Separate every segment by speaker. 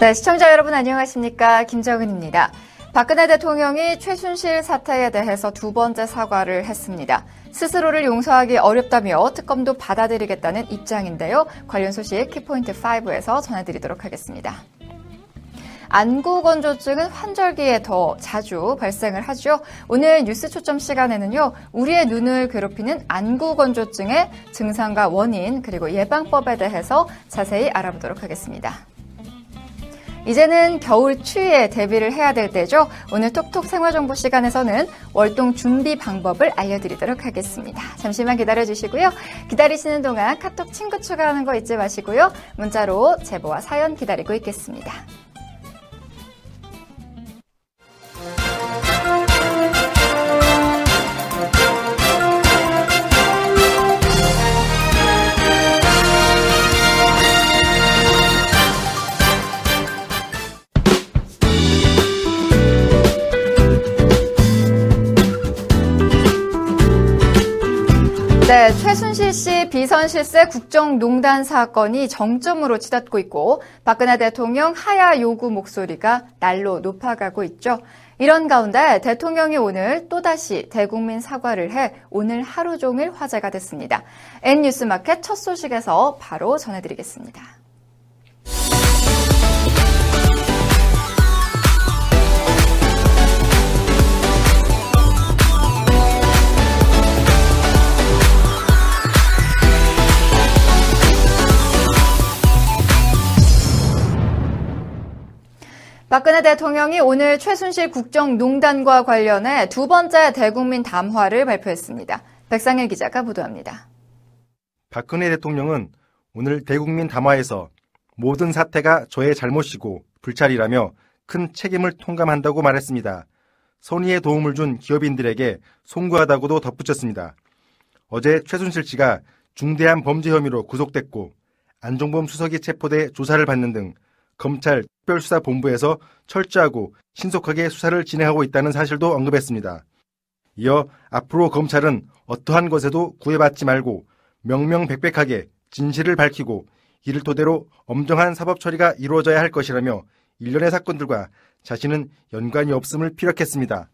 Speaker 1: 네, 시청자 여러분 안녕하십니까. 김정은입니다. 박근혜 대통령이 최순실 사태에 대해서 두 번째 사과를 했습니다. 스스로를 용서하기 어렵다며 특검도 받아들이겠다는 입장인데요. 관련 소식 키포인트 5에서 전해드리도록 하겠습니다. 안구건조증은 환절기에 더 자주 발생을 하죠. 오늘 뉴스 초점 시간에는요, 우리의 눈을 괴롭히는 안구건조증의 증상과 원인, 그리고 예방법에 대해서 자세히 알아보도록 하겠습니다. 이제는 겨울 추위에 대비를 해야 될 때죠. 오늘 톡톡 생활정보 시간에서는 월동 준비 방법을 알려드리도록 하겠습니다. 잠시만 기다려주시고요. 기다리시는 동안 카톡 친구 추가하는 거 잊지 마시고요. 문자로 제보와 사연 기다리고 있겠습니다. 최순실 씨 비선 실세 국정농단 사건이 정점으로 치닫고 있고 박근혜 대통령 하야 요구 목소리가 날로 높아가고 있죠. 이런 가운데 대통령이 오늘 또다시 대국민 사과를 해 오늘 하루 종일 화제가 됐습니다. N뉴스마켓 첫 소식에서 바로 전해드리겠습니다. 박근혜 대통령이 오늘 최순실 국정농단과 관련해 두 번째 대국민 담화를 발표했습니다. 백상일 기자가 보도합니다.
Speaker 2: 박근혜 대통령은 오늘 대국민 담화에서 모든 사태가 저의 잘못이고 불찰이라며 큰 책임을 통감한다고 말했습니다. 선의의 도움을 준 기업인들에게 송구하다고도 덧붙였습니다. 어제 최순실 씨가 중대한 범죄 혐의로 구속됐고 안종범 수석이 체포돼 조사를 받는 등 검찰 특별수사본부에서 철저하고 신속하게 수사를 진행하고 있다는 사실도 언급했습니다. 이어 앞으로 검찰은 어떠한 것에도 구애받지 말고 명명백백하게 진실을 밝히고 이를 토대로 엄정한 사법 처리가 이루어져야 할 것이라며 일련의 사건들과 자신은 연관이 없음을 피력했습니다.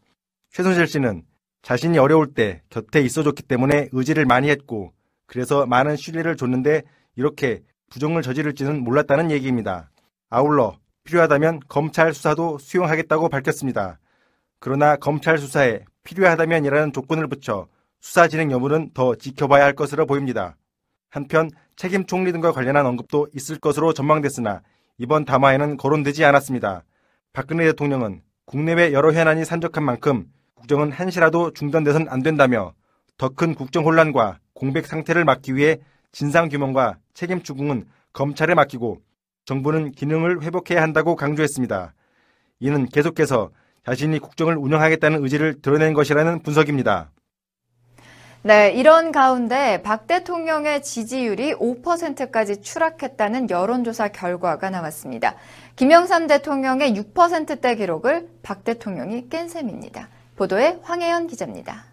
Speaker 2: 최순실 씨는 자신이 어려울 때 곁에 있어줬기 때문에 의지를 많이 했고 그래서 많은 신뢰를 줬는데 이렇게 부정을 저지를지는 몰랐다는 얘기입니다. 아울러 필요하다면 검찰 수사도 수용하겠다고 밝혔습니다. 그러나 검찰 수사에 필요하다면이라는 조건을 붙여 수사 진행 여부는 더 지켜봐야 할 것으로 보입니다. 한편 책임 총리 등과 관련한 언급도 있을 것으로 전망됐으나 이번 담화에는 거론되지 않았습니다. 박근혜 대통령은 국내외 여러 현안이 산적한 만큼 국정은 한시라도 중단돼선 안 된다며 더 큰 국정 혼란과 공백 상태를 막기 위해 진상 규명과 책임 추궁은 검찰에 맡기고 정부는 기능을 회복해야 한다고 강조했습니다. 이는 계속해서 자신이 국정을 운영하겠다는 의지를 드러낸 것이라는 분석입니다.
Speaker 1: 네, 이런 가운데 박 대통령의 지지율이 5%까지 추락했다는 여론조사 결과가 나왔습니다. 김영삼 대통령의 6%대 기록을 박 대통령이 깬 셈입니다. 보도에 황혜연 기자입니다.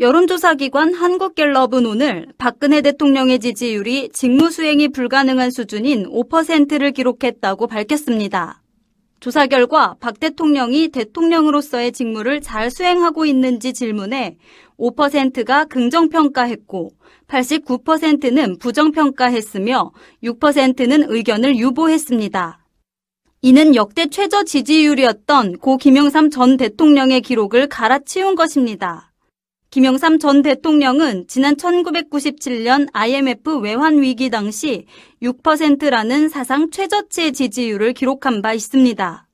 Speaker 3: 여론조사 기관 한국갤럽은 오늘 박근혜 대통령의 지지율이 직무 수행이 불가능한 수준인 5%를 기록했다고 밝혔습니다. 조사 결과 박 대통령이 대통령으로서의 직무를 잘 수행하고 있는지 질문에 5%가 긍정평가했고 89%는 부정평가했으며 6%는 의견을 유보했습니다. 이는 역대 최저 지지율이었던 고 김영삼 전 대통령의 기록을 갈아치운 것입니다. 김영삼 전 대통령은 지난 1997년 IMF 외환 위기 당시 6%라는 사상 최저치의 지지율을 기록한 바 있습니다.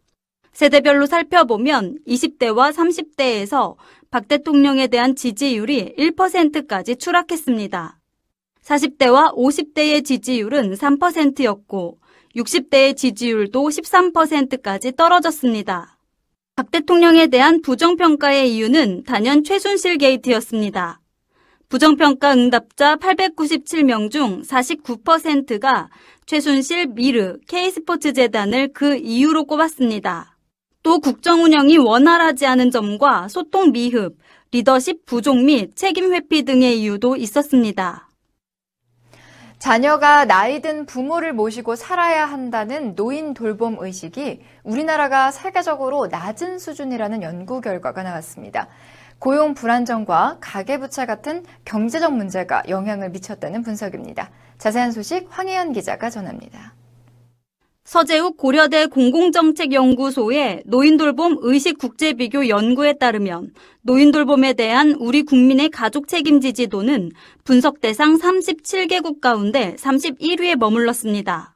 Speaker 3: 세대별로 살펴보면 20대와 30대에서 박 대통령에 대한 지지율이 1%까지 추락했습니다. 40대와 50대의 지지율은 3%였고 60대의 지지율도 13%까지 떨어졌습니다. 박 대통령에 대한 부정평가의 이유는 단연 최순실 게이트였습니다. 부정평가 응답자 897명 중 49%가 최순실 미르 K스포츠 재단을 그 이유로 꼽았습니다. 또 국정 운영이 원활하지 않은 점과 소통 미흡, 리더십 부족 및 책임 회피 등의 이유도 있었습니다.
Speaker 1: 자녀가 나이 든 부모를 모시고 살아야 한다는 노인 돌봄 의식이 우리나라가 세계적으로 낮은 수준이라는 연구 결과가 나왔습니다. 고용 불안정과 가계부채 같은 경제적 문제가 영향을 미쳤다는 분석입니다. 자세한 소식 황혜연 기자가 전합니다.
Speaker 3: 서재욱 고려대 공공정책연구소의 노인돌봄 의식국제비교 연구에 따르면 노인돌봄에 대한 우리 국민의 가족 책임 지 지도는 분석 대상 37개국 가운데 31위에 머물렀습니다.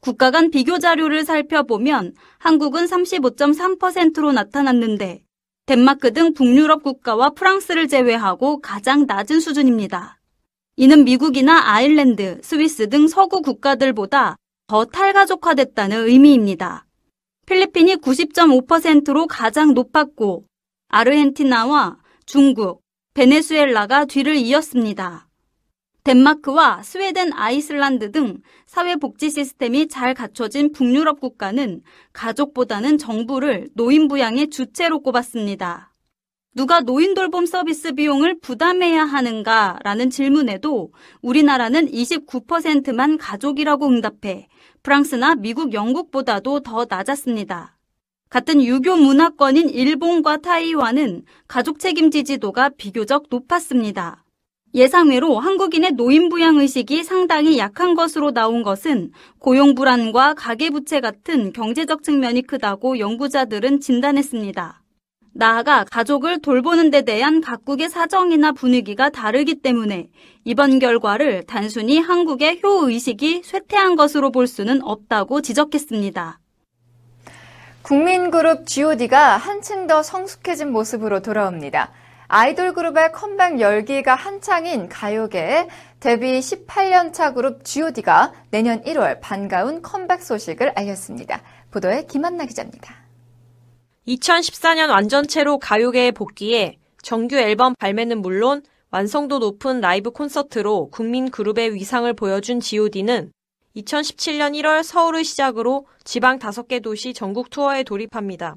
Speaker 3: 국가 간 비교 자료를 살펴보면 한국은 35.3%로 나타났는데 덴마크 등 북유럽 국가와 프랑스를 제외하고 가장 낮은 수준입니다. 이는 미국이나 아일랜드, 스위스 등 서구 국가들보다 더 탈가족화됐다는 의미입니다. 필리핀이 90.5%로 가장 높았고 아르헨티나와 중국, 베네수엘라가 뒤를 이었습니다. 덴마크와 스웨덴, 아이슬란드 등 사회복지 시스템이 잘 갖춰진 북유럽 국가는 가족보다는 정부를 노인 부양의 주체로 꼽았습니다. 누가 노인 돌봄 서비스 비용을 부담해야 하는가 라는 질문에도 우리나라는 29%만 가족이라고 응답해 프랑스나 미국, 영국보다도 더 낮았습니다. 같은 유교 문화권인 일본과 타이완은 가족 책임 지 지도가 비교적 높았습니다. 예상외로 한국인의 노인 부양 의식이 상당히 약한 것으로 나온 것은 고용 불안과 가계부채 같은 경제적 측면이 크다고 연구자들은 진단했습니다. 나아가 가족을 돌보는 데 대한 각국의 사정이나 분위기가 다르기 때문에 이번 결과를 단순히 한국의 효의식이 쇠퇴한 것으로 볼 수는 없다고 지적했습니다.
Speaker 1: 국민그룹 GOD가 한층 더 성숙해진 모습으로 돌아옵니다. 아이돌 그룹의 컴백 열기가 한창인 가요계에 데뷔 18년차 그룹 GOD가 내년 1월 반가운 컴백 소식을 알렸습니다. 보도에 김한나 기자입니다.
Speaker 4: 2014년 완전체로 가요계에 복귀해 정규 앨범 발매는 물론 완성도 높은 라이브 콘서트로 국민 그룹의 위상을 보여준 GOD는 2017년 1월 서울을 시작으로 지방 5개 도시 전국 투어에 돌입합니다.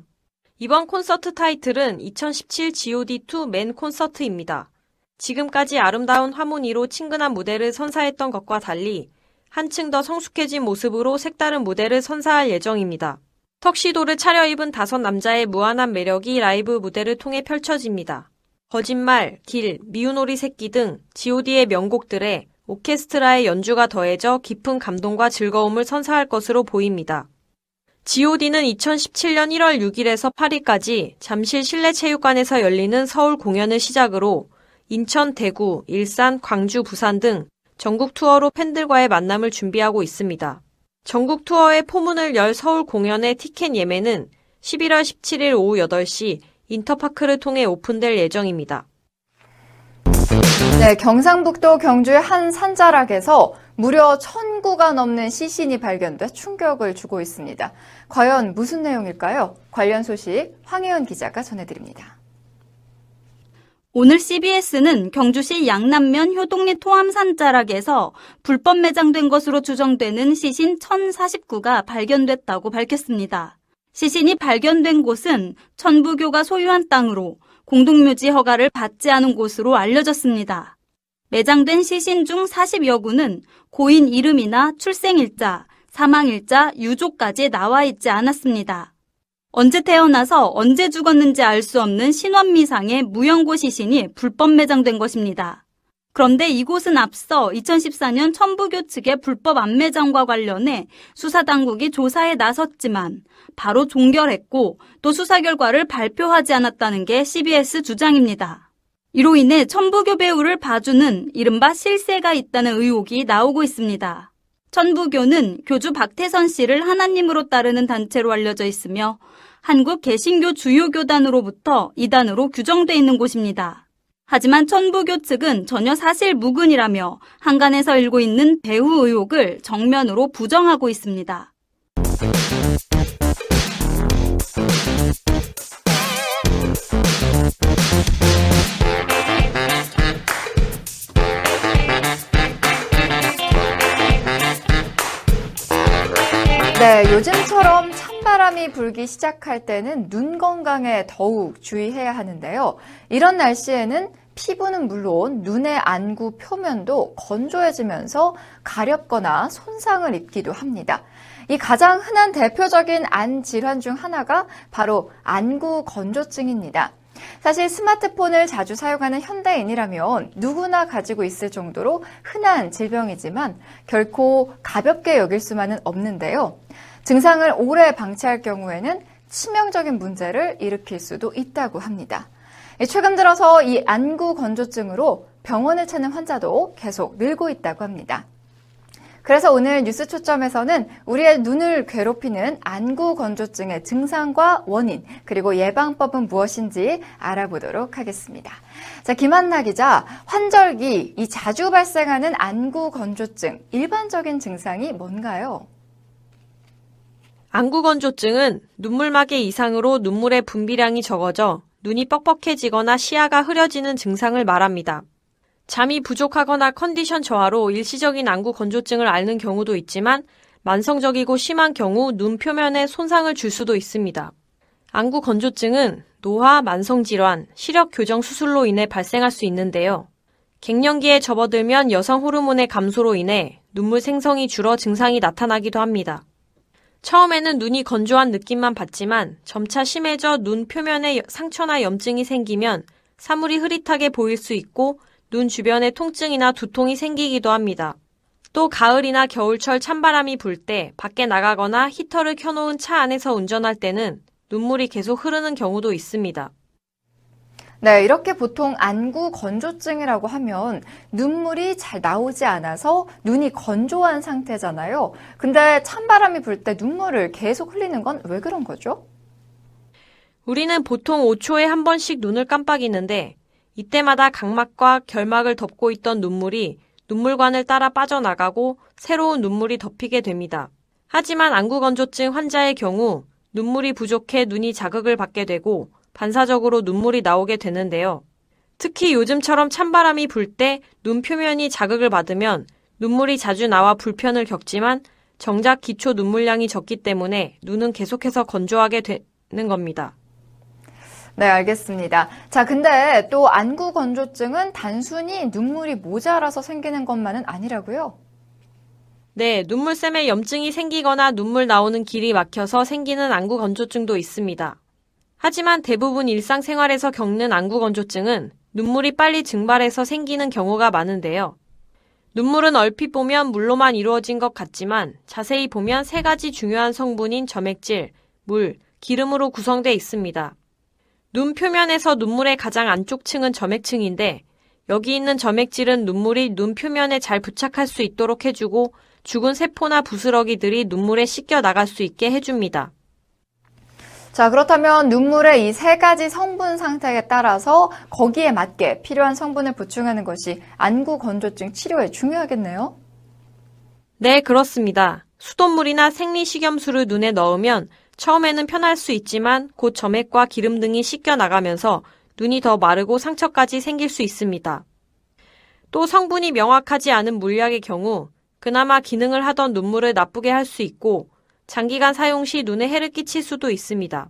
Speaker 4: 이번 콘서트 타이틀은 2017 GOD2 맨 콘서트입니다. 지금까지 아름다운 하모니로 친근한 무대를 선사했던 것과 달리 한층 더 성숙해진 모습으로 색다른 무대를 선사할 예정입니다. 턱시도를 차려입은 다섯 남자의 무한한 매력이 라이브 무대를 통해 펼쳐집니다. 거짓말, 길, 미운오리 새끼 등 GOD의 명곡들에 오케스트라의 연주가 더해져 깊은 감동과 즐거움을 선사할 것으로 보입니다. GOD는 2017년 1월 6일에서 8일까지 잠실 실내체육관에서 열리는 서울 공연을 시작으로 인천, 대구, 일산, 광주, 부산 등 전국 투어로 팬들과의 만남을 준비하고 있습니다. 전국 투어의 포문을 열 서울 공연의 티켓 예매는 11월 17일 오후 8시 인터파크를 통해 오픈될 예정입니다.
Speaker 1: 네, 경상북도 경주의 한 산자락에서 무려 천구가 넘는 시신이 발견돼 충격을 주고 있습니다. 과연 무슨 내용일까요? 관련 소식 황혜연 기자가 전해드립니다.
Speaker 3: 오늘 CBS는 경주시 양남면 효동리 토암산 자락에서 불법 매장된 것으로 추정되는 시신 1049가 발견됐다고 밝혔습니다. 시신이 발견된 곳은 천부교가 소유한 땅으로 공동묘지 허가를 받지 않은 곳으로 알려졌습니다. 매장된 시신 중 40여 구는 고인 이름이나 출생일자, 사망일자, 유족까지 나와 있지 않았습니다. 언제 태어나서 언제 죽었는지 알 수 없는 신원미상의 무연고 시신이 불법 매장된 것입니다. 그런데 이곳은 앞서 2014년 천부교 측의 불법 안매장과 관련해 수사당국이 조사에 나섰지만 바로 종결했고 또 수사 결과를 발표하지 않았다는 게 CBS 주장입니다. 이로 인해 천부교 배우를 봐주는 이른바 실세가 있다는 의혹이 나오고 있습니다. 천부교는 교주 박태선 씨를 하나님으로 따르는 단체로 알려져 있으며 한국 개신교 주요 교단으로부터 이단으로 규정돼 있는 곳입니다. 하지만 천부교 측은 전혀 사실 무근이라며 한간에서 일고 있는 배후 의혹을 정면으로 부정하고 있습니다.
Speaker 1: 네, 요즘처럼 찬 바람이 불기 시작할 때는 눈 건강에 더욱 주의해야 하는데요. 이런 날씨에는 피부는 물론 눈의 안구 표면도 건조해지면서 가렵거나 손상을 입기도 합니다. 이 가장 흔한 대표적인 안 질환 중 하나가 바로 안구 건조증입니다. 사실 스마트폰을 자주 사용하는 현대인이라면 누구나 가지고 있을 정도로 흔한 질병이지만 결코 가볍게 여길 수만은 없는데요. 증상을 오래 방치할 경우에는 치명적인 문제를 일으킬 수도 있다고 합니다. 최근 들어서 이 안구 건조증으로 병원을 찾는 환자도 계속 늘고 있다고 합니다. 그래서 오늘 뉴스 초점에서는 우리의 눈을 괴롭히는 안구 건조증의 증상과 원인, 그리고 예방법은 무엇인지 알아보도록 하겠습니다. 자, 김한나 기자, 환절기, 이 자주 발생하는 안구 건조증, 일반적인 증상이 뭔가요?
Speaker 4: 안구 건조증은 눈물막의 이상으로 눈물의 분비량이 적어져 눈이 뻑뻑해지거나 시야가 흐려지는 증상을 말합니다. 잠이 부족하거나 컨디션 저하로 일시적인 안구 건조증을 앓는 경우도 있지만 만성적이고 심한 경우 눈 표면에 손상을 줄 수도 있습니다. 안구 건조증은 노화, 만성질환, 시력 교정 수술로 인해 발생할 수 있는데요. 갱년기에 접어들면 여성 호르몬의 감소로 인해 눈물 생성이 줄어 증상이 나타나기도 합니다. 처음에는 눈이 건조한 느낌만 받지만 점차 심해져 눈 표면에 상처나 염증이 생기면 사물이 흐릿하게 보일 수 있고 눈 주변에 통증이나 두통이 생기기도 합니다. 또 가을이나 겨울철 찬바람이 불 때 밖에 나가거나 히터를 켜놓은 차 안에서 운전할 때는 눈물이 계속 흐르는 경우도 있습니다.
Speaker 1: 네, 이렇게 보통 안구 건조증이라고 하면 눈물이 잘 나오지 않아서 눈이 건조한 상태잖아요. 근데 찬바람이 불 때 눈물을 계속 흘리는 건 왜 그런 거죠?
Speaker 4: 우리는 보통 5초에 한 번씩 눈을 깜빡이는데 이때마다 각막과 결막을 덮고 있던 눈물이 눈물관을 따라 빠져나가고 새로운 눈물이 덮이게 됩니다. 하지만 안구 건조증 환자의 경우 눈물이 부족해 눈이 자극을 받게 되고 반사적으로 눈물이 나오게 되는데요. 특히 요즘처럼 찬바람이 불 때 눈 표면이 자극을 받으면 눈물이 자주 나와 불편을 겪지만 정작 기초 눈물량이 적기 때문에 눈은 계속해서 건조하게 되는 겁니다.
Speaker 1: 네, 알겠습니다. 자, 근데 또 안구 건조증은 단순히 눈물이 모자라서 생기는 것만은 아니라고요?
Speaker 4: 네, 눈물샘에 염증이 생기거나 눈물 나오는 길이 막혀서 생기는 안구 건조증도 있습니다. 하지만 대부분 일상생활에서 겪는 안구 건조증은 눈물이 빨리 증발해서 생기는 경우가 많은데요. 눈물은 얼핏 보면 물로만 이루어진 것 같지만 자세히 보면 세 가지 중요한 성분인 점액질, 물, 기름으로 구성되어 있습니다. 눈 표면에서 눈물의 가장 안쪽 층은 점액층인데 여기 있는 점액질은 눈물이 눈 표면에 잘 부착할 수 있도록 해주고 죽은 세포나 부스러기들이 눈물에 씻겨 나갈 수 있게 해줍니다.
Speaker 1: 자, 그렇다면 눈물의 이 세 가지 성분 상태에 따라서 거기에 맞게 필요한 성분을 보충하는 것이 안구 건조증 치료에 중요하겠네요.
Speaker 4: 네, 그렇습니다. 수돗물이나 생리식염수를 눈에 넣으면 처음에는 편할 수 있지만 곧 점액과 기름 등이 씻겨 나가면서 눈이 더 마르고 상처까지 생길 수 있습니다. 또 성분이 명확하지 않은 물약의 경우 그나마 기능을 하던 눈물을 나쁘게 할 수 있고 장기간 사용 시 눈에 해를 끼칠 수도 있습니다.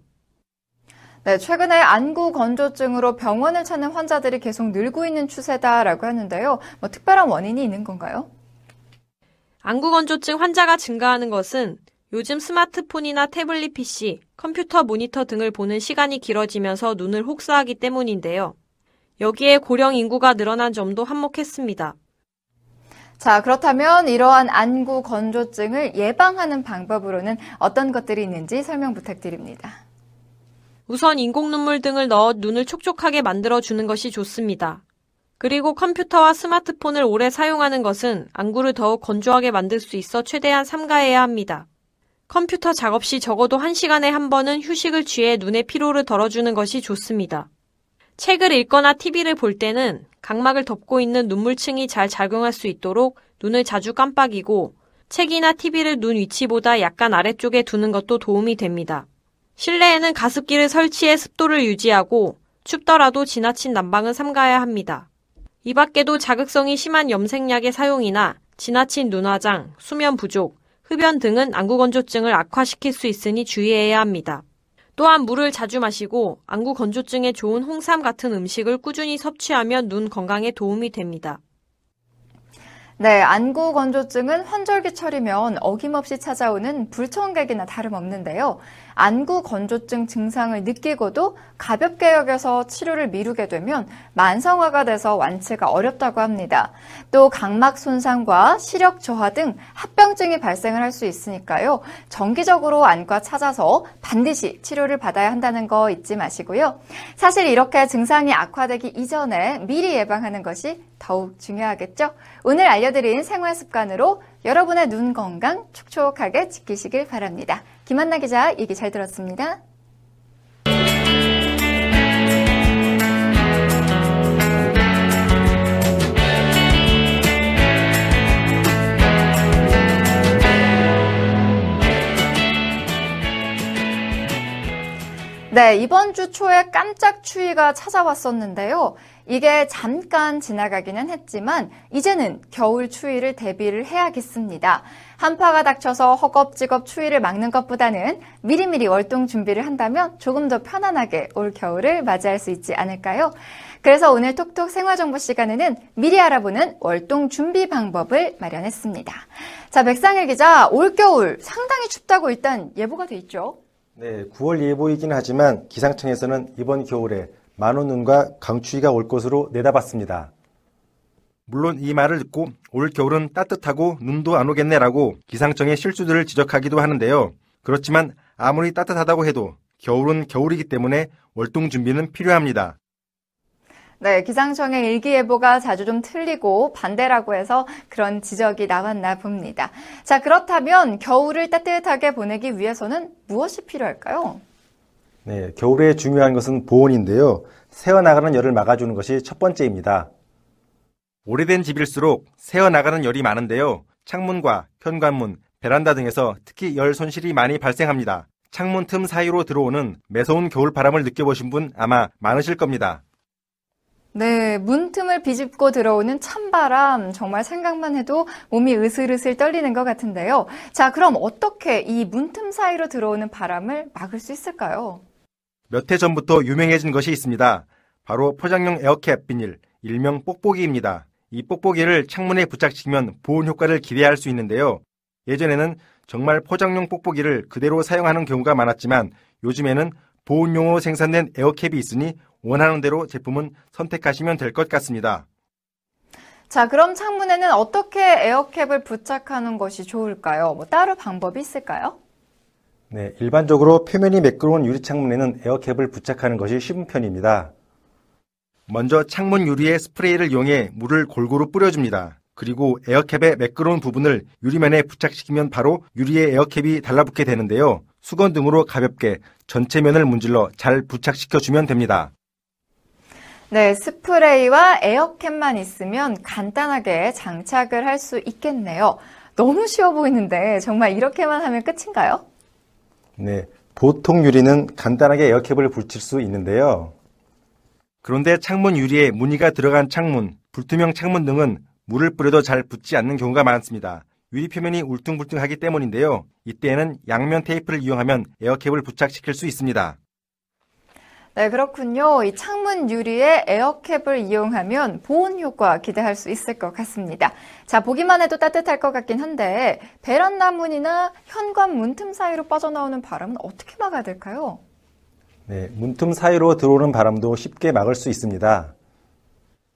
Speaker 1: 네, 최근에 안구 건조증으로 병원을 찾는 환자들이 계속 늘고 있는 추세다라고 하는데요. 뭐 특별한 원인이 있는 건가요?
Speaker 4: 안구 건조증 환자가 증가하는 것은 요즘 스마트폰이나 태블릿 PC, 컴퓨터 모니터 등을 보는 시간이 길어지면서 눈을 혹사하기 때문인데요. 여기에 고령 인구가 늘어난 점도 한몫했습니다.
Speaker 1: 자, 그렇다면 이러한 안구 건조증을 예방하는 방법으로는 어떤 것들이 있는지 설명 부탁드립니다.
Speaker 4: 우선 인공 눈물 등을 넣어 눈을 촉촉하게 만들어 주는 것이 좋습니다. 그리고 컴퓨터와 스마트폰을 오래 사용하는 것은 안구를 더욱 건조하게 만들 수 있어 최대한 삼가해야 합니다. 컴퓨터 작업 시 적어도 1시간에 한 번은 휴식을 취해 눈의 피로를 덜어주는 것이 좋습니다. 책을 읽거나 TV를 볼 때는 각막을 덮고 있는 눈물층이 잘 작용할 수 있도록 눈을 자주 깜빡이고 책이나 TV를 눈 위치보다 약간 아래쪽에 두는 것도 도움이 됩니다. 실내에는 가습기를 설치해 습도를 유지하고 춥더라도 지나친 난방은 삼가야 합니다. 이 밖에도 자극성이 심한 염색약의 사용이나 지나친 눈화장, 수면 부족, 흡연 등은 안구건조증을 악화시킬 수 있으니 주의해야 합니다. 또한 물을 자주 마시고 안구 건조증에 좋은 홍삼 같은 음식을 꾸준히 섭취하면 눈 건강에 도움이 됩니다.
Speaker 1: 네, 안구 건조증은 환절기철이면 어김없이 찾아오는 불청객이나 다름없는데요. 안구 건조증 증상을 느끼고도 가볍게 여겨서 치료를 미루게 되면 만성화가 돼서 완치가 어렵다고 합니다. 또 각막 손상과 시력 저하 등 합병증이 발생을 할 수 있으니까요. 정기적으로 안과 찾아서 반드시 치료를 받아야 한다는 거 잊지 마시고요. 사실 이렇게 증상이 악화되기 이전에 미리 예방하는 것이 더욱 중요하겠죠. 오늘 알려드린 생활 습관으로 여러분의 눈 건강 촉촉하게 지키시길 바랍니다. 김한나 기자 얘기 잘 들었습니다. 네, 이번 주 초에 깜짝 추위가 찾아왔었는데요. 이게 잠깐 지나가기는 했지만 이제는 겨울 추위를 대비를 해야겠습니다. 한파가 닥쳐서 허겁지겁 추위를 막는 것보다는 미리미리 월동 준비를 한다면 조금 더 편안하게 올 겨울을 맞이할 수 있지 않을까요? 그래서 오늘 톡톡 생활정보 시간에는 미리 알아보는 월동 준비 방법을 마련했습니다. 자, 백상일 기자, 올겨울 상당히 춥다고 일단 예보가 돼 있죠?
Speaker 2: 네, 9월 예보이긴 하지만 기상청에서는 이번 겨울에 많은 눈과 강추위가 올 것으로 내다봤습니다. 물론 이 말을 듣고 올 겨울은 따뜻하고 눈도 안 오겠네라고 기상청의 실수들을 지적하기도 하는데요. 그렇지만 아무리 따뜻하다고 해도 겨울은 겨울이기 때문에 월동 준비는 필요합니다.
Speaker 1: 네, 기상청의 일기예보가 자주 좀 틀리고 반대라고 해서 그런 지적이 나왔나 봅니다. 자, 그렇다면 겨울을 따뜻하게 보내기 위해서는 무엇이 필요할까요?
Speaker 2: 네, 겨울에 중요한 것은 보온인데요. 새어나가는 열을 막아주는 것이 첫 번째입니다. 오래된 집일수록 새어나가는 열이 많은데요. 창문과 현관문, 베란다 등에서 특히 열 손실이 많이 발생합니다. 창문 틈 사이로 들어오는 매서운 겨울 바람을 느껴보신 분 아마 많으실 겁니다.
Speaker 1: 네, 문틈을 비집고 들어오는 찬바람 정말 생각만 해도 몸이 으슬으슬 떨리는 것 같은데요. 자, 그럼 어떻게 이 문틈 사이로 들어오는 바람을 막을 수 있을까요?
Speaker 2: 몇 해 전부터 유명해진 것이 있습니다. 바로 포장용 에어캡 비닐, 일명 뽁뽁이입니다. 이 뽁뽁이를 창문에 부착시키면 보온 효과를 기대할 수 있는데요. 예전에는 정말 포장용 뽁뽁이를 그대로 사용하는 경우가 많았지만 요즘에는 보온용으로 생산된 에어캡이 있으니 원하는 대로 제품은 선택하시면 될 것 같습니다.
Speaker 1: 자, 그럼 창문에는 어떻게 에어캡을 부착하는 것이 좋을까요? 뭐 따로 방법이 있을까요?
Speaker 2: 네, 일반적으로 표면이 매끄러운 유리 창문에는 에어캡을 부착하는 것이 쉬운 편입니다. 먼저 창문 유리에 스프레이를 이용해 물을 골고루 뿌려줍니다. 그리고 에어캡의 매끄러운 부분을 유리면에 부착시키면 바로 유리에 에어캡이 달라붙게 되는데요. 수건 등으로 가볍게 전체 면을 문질러 잘 부착시켜주면 됩니다.
Speaker 1: 네, 스프레이와 에어캡만 있으면 간단하게 장착을 할 수 있겠네요. 너무 쉬워 보이는데 정말 이렇게만 하면 끝인가요?
Speaker 2: 네, 보통 유리는 간단하게 에어캡을 붙일 수 있는데요. 그런데 창문 유리에 무늬가 들어간 창문, 불투명 창문 등은 물을 뿌려도 잘 붙지 않는 경우가 많습니다. 유리 표면이 울퉁불퉁하기 때문인데요. 이때에는 양면 테이프를 이용하면 에어캡을 부착시킬 수 있습니다.
Speaker 1: 네, 그렇군요. 이 창문 유리에 에어캡을 이용하면 보온 효과 기대할 수 있을 것 같습니다. 자, 보기만 해도 따뜻할 것 같긴 한데 베란다 문이나 현관 문틈 사이로 빠져나오는 바람은 어떻게 막아야 될까요?
Speaker 2: 네, 문틈 사이로 들어오는 바람도 쉽게 막을 수 있습니다.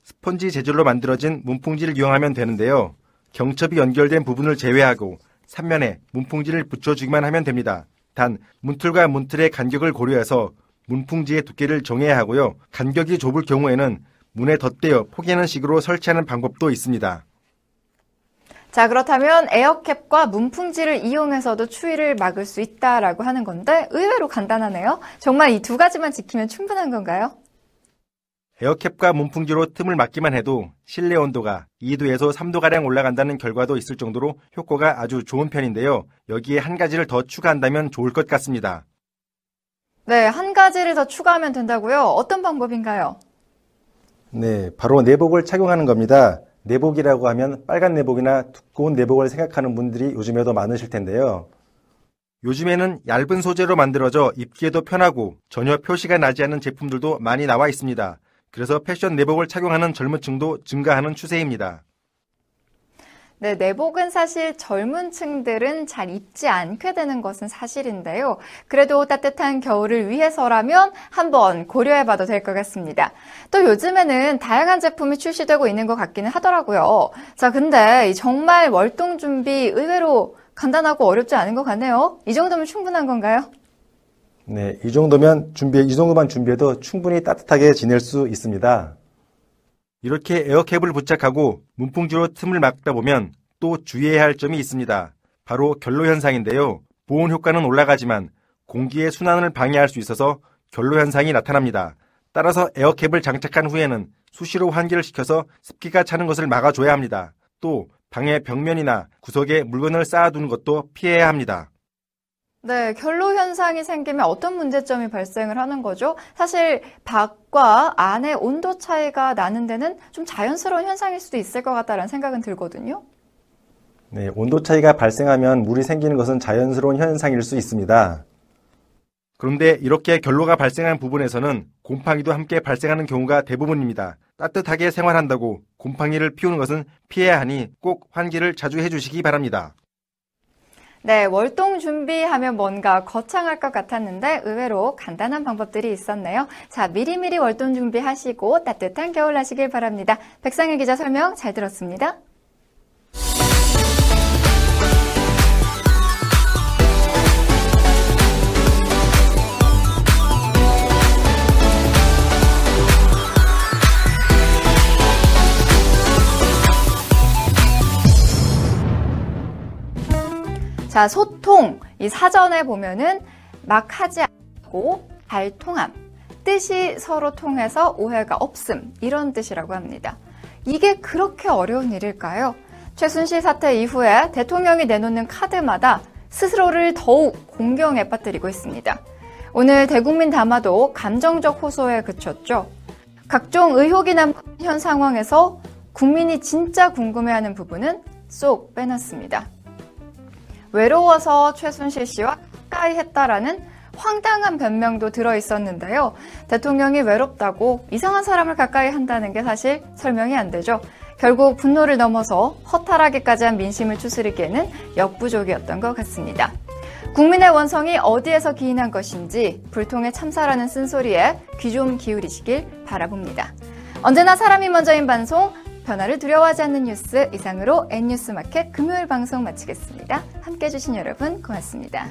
Speaker 2: 스펀지 재질로 만들어진 문풍지를 이용하면 되는데요. 경첩이 연결된 부분을 제외하고 3면에 문풍지를 붙여주기만 하면 됩니다. 단 문틀과 문틀의 간격을 고려해서 문풍지의 두께를 정해야 하고요. 간격이 좁을 경우에는 문에 덧대어 포개는 식으로 설치하는 방법도 있습니다.
Speaker 1: 자, 그렇다면 에어캡과 문풍지를 이용해서도 추위를 막을 수 있다라고 하는 건데 의외로 간단하네요. 정말 이 두 가지만 지키면 충분한 건가요?
Speaker 2: 에어캡과 문풍지로 틈을 막기만 해도 실내 온도가 2도에서 3도가량 올라간다는 결과도 있을 정도로 효과가 아주 좋은 편인데요. 여기에 한 가지를 더 추가한다면 좋을 것 같습니다.
Speaker 1: 네, 한 가지를 더 추가하면 된다고요? 어떤 방법인가요?
Speaker 2: 네, 바로 내복을 착용하는 겁니다. 내복이라고 하면 빨간 내복이나 두꺼운 내복을 생각하는 분들이 요즘에도 많으실 텐데요. 요즘에는 얇은 소재로 만들어져 입기에도 편하고 전혀 표시가 나지 않는 제품들도 많이 나와 있습니다. 그래서 패션 내복을 착용하는 젊은 층도 증가하는 추세입니다.
Speaker 1: 네, 내복은 사실 젊은 층들은 잘 입지 않게 되는 것은 사실인데요. 그래도 따뜻한 겨울을 위해서라면 한번 고려해 봐도 될 것 같습니다. 또 요즘에는 다양한 제품이 출시되고 있는 것 같기는 하더라고요. 자, 근데 정말 월동 준비 의외로 간단하고 어렵지 않은 것 같네요. 이 정도면 충분한 건가요?
Speaker 2: 네, 이 정도면 준비, 이 정도만 준비해도 충분히 따뜻하게 지낼 수 있습니다. 이렇게 에어캡을 부착하고 문풍지로 틈을 막다 보면 또 주의해야 할 점이 있습니다. 바로 결로 현상인데요. 보온 효과는 올라가지만 공기의 순환을 방해할 수 있어서 결로 현상이 나타납니다. 따라서 에어캡을 장착한 후에는 수시로 환기를 시켜서 습기가 차는 것을 막아줘야 합니다. 또 방의 벽면이나 구석에 물건을 쌓아두는 것도 피해야 합니다.
Speaker 1: 네, 결로 현상이 생기면 어떤 문제점이 발생을 하는 거죠? 사실 밖과 안의 온도 차이가 나는 데는 좀 자연스러운 현상일 수도 있을 것 같다는 생각은 들거든요.
Speaker 2: 네, 온도 차이가 발생하면 물이 생기는 것은 자연스러운 현상일 수 있습니다. 그런데 이렇게 결로가 발생한 부분에서는 곰팡이도 함께 발생하는 경우가 대부분입니다. 따뜻하게 생활한다고 곰팡이를 피우는 것은 피해야 하니 꼭 환기를 자주 해주시기 바랍니다.
Speaker 1: 네, 월동 준비하면 뭔가 거창할 것 같았는데 의외로 간단한 방법들이 있었네요. 자, 미리미리 월동 준비하시고 따뜻한 겨울 하시길 바랍니다. 백상일 기자 설명 잘 들었습니다. 자, 소통. 이 사전에 보면은 막 하지 않고 잘 통함. 뜻이 서로 통해서 오해가 없음. 이런 뜻이라고 합니다. 이게 그렇게 어려운 일일까요? 최순실 사태 이후에 대통령이 내놓는 카드마다 스스로를 더욱 공경에 빠뜨리고 있습니다. 오늘 대국민 담화도 감정적 호소에 그쳤죠. 각종 의혹이 남은 현 상황에서 국민이 진짜 궁금해하는 부분은 쏙 빼놨습니다. 외로워서 최순실 씨와 가까이 했다라는 황당한 변명도 들어 있었는데요. 대통령이 외롭다고 이상한 사람을 가까이 한다는 게 사실 설명이 안 되죠. 결국 분노를 넘어서 허탈하게까지 한 민심을 추스르기에는 역부족이었던 것 같습니다. 국민의 원성이 어디에서 기인한 것인지 불통의 참사라는 쓴소리에 귀 좀 기울이시길 바라봅니다. 언제나 사람이 먼저인 방송 변화를 두려워하지 않는 뉴스 이상으로 N뉴스마켓 금요일 방송 마치겠습니다. 함께 해 주신 여러분 고맙습니다.